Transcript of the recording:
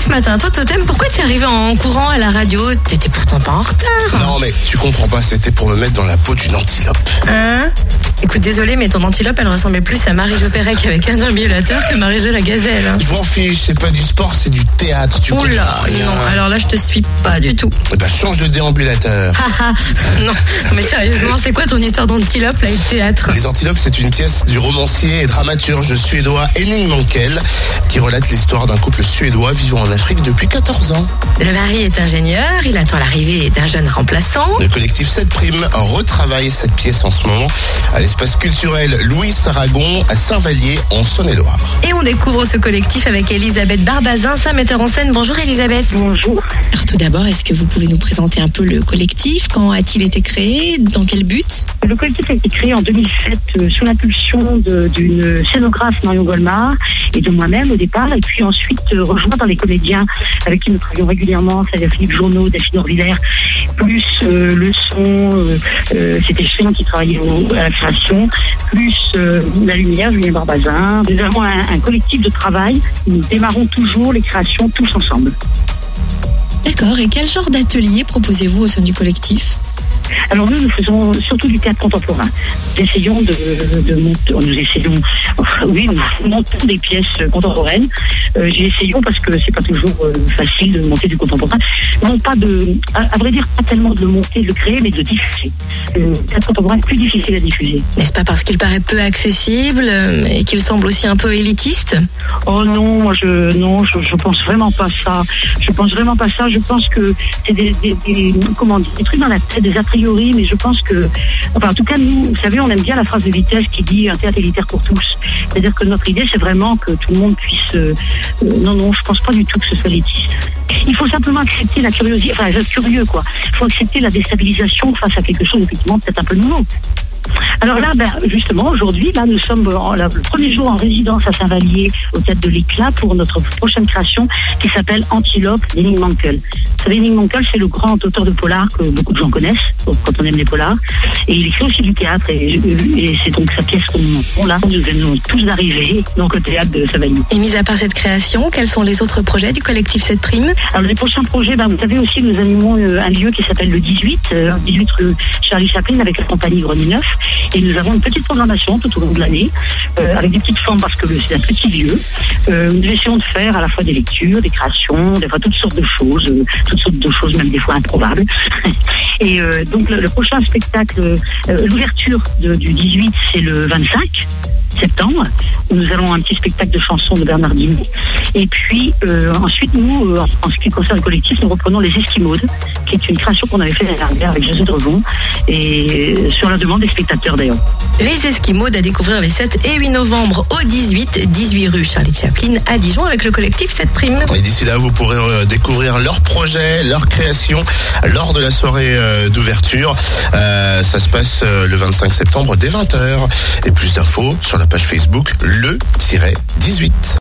ce matin. Toi, Totem, pourquoi t'es arrivé en courant à la radio? T'étais pourtant pas en retard. Non mais tu comprends pas, c'était pour me mettre dans la peau d'une antilope. Écoute, désolé, mais ton antilope, elle ressemblait plus à Marie-Jo Pérec avec un ambulateur que Marie-Jo la gazelle. hein. Je m'en fiche, c'est pas du sport, c'est du théâtre, tu Oula, non, alors là, je te suis pas du tout. Eh ben, change de déambulateur. Non, mais sérieusement, c'est quoi ton histoire d'antilope, là, et de théâtre? Les Antilopes, c'est une pièce du romancier et dramaturge suédois Henning Mankell qui relate l'histoire d'un couple suédois vivant en Afrique depuis 14 ans. Le mari est ingénieur, il attend l'arrivée d'un jeune remplaçant. Le collectif 7 Prime retravaille cette pièce en ce moment à l'espace culturel Louis Aragon à Saint-Vallier en Saône-et-Loire. Et on découvre ce collectif avec Elisabeth Barbazin, sa metteur en scène. Bonjour Elisabeth. Bonjour. Alors tout d'abord, est-ce que vous pouvez nous présenter un peu le collectif? Quand a-t-il été créé? Dans quel but? Le collectif a été créé en 2007 euh, sous l'impulsion d'une scénographe Marion Golmar et de moi-même au départ, et puis ensuite euh, rejoint par les comédiens avec qui nous travaillons régulièrement, c'est-à-dire Philippe Journeau, Daphine Orvillers, plus euh, le son, euh, euh, c'était Julien qui travaillait à la création, plus la lumière, Julien Barbazin. Nous avons un, un collectif de travail, nous démarrons toujours les créations tous ensemble. D'accord, et quel genre d'atelier proposez-vous au sein du collectif? Alors nous, nous faisons surtout du théâtre contemporain. Nous essayons de, de monter, nous essayons, oui, nous montons des pièces contemporaines. Euh, J'y essayons parce que c'est pas toujours euh, facile de monter du contemporain. Non pas de, à, à vrai dire, pas tellement de le monter, de le créer, mais de le diffuser. Le théâtre contemporain est plus difficile à diffuser. N'est-ce pas parce qu'il paraît peu accessible euh, et qu'il semble aussi un peu élitiste? Oh non, moi je non, je, je pense vraiment pas ça. Je pense vraiment pas ça. Je pense que c'est des, des, des- comment dire, des trucs dans la tête, des a mais je pense que, enfin en tout cas nous, vous savez, on aime bien la phrase de vitesse qui dit un théâtre élitaire pour tous. C'est-à-dire que notre idée, c'est vraiment que tout le monde puisse. euh, euh, non, non, je pense pas du tout que ce soit élitiste. Il faut simplement accepter la curiosité, enfin être curieux quoi. Il faut accepter la déstabilisation face à quelque chose effectivement peut-être un peu nouveau. Alors là, ben, justement, aujourd'hui, là, nous sommes en- là, le premier jour en résidence à Saint-Vallier, au Tête de l'Éclat, pour notre prochaine création qui s'appelle Antilope d'Henning Mankell. Vous savez, Henning Mankell, c'est le grand auteur de polar que beaucoup de gens connaissent, quand on aime les polars. Et il écrit aussi du théâtre, et, et c'est donc sa pièce qu'on là. Nous venons tous d'arriver, donc au théâtre de Saint-Vallier. Et mis à part cette création, quels sont les autres projets du collectif 7 Prime? Alors les prochains projets, ben, vous savez aussi, nous animons euh, un lieu qui s'appelle le 18, euh, 18 rue Charlie Chaplin avec la compagnie Grenier Neuf. Et nous avons une petite programmation tout au long de l'année, euh, avec des petites formes parce que c'est un petit lieu. Euh, nous essayons de faire à la fois des lectures, des créations, des fois toutes sortes de choses, euh, toutes sortes de choses même des fois improbables. Et donc le, prochain spectacle, l'ouverture du 18, c'est le 25 septembre, nous allons un petit spectacle de chansons de Bernardini. Et puis euh, ensuite, nous, euh, en ce qui concerne le collectif, nous reprenons les Esquimaudes, qui est une création qu'on avait fait l'année dernière avec José Drevon, et euh, sur la demande des spectateurs d'ailleurs. Les Esquimaudes à découvrir les 7 et 8 novembre au 18, 18 rue Charlie Chaplin à Dijon avec le collectif 7 Prime. Et d'ici là, vous pourrez découvrir leurs projets, leurs créations lors de la soirée d'ouverture. Euh, ça se passe le 25 septembre dès 20h. Et plus d'infos sur la page Facebook le-18.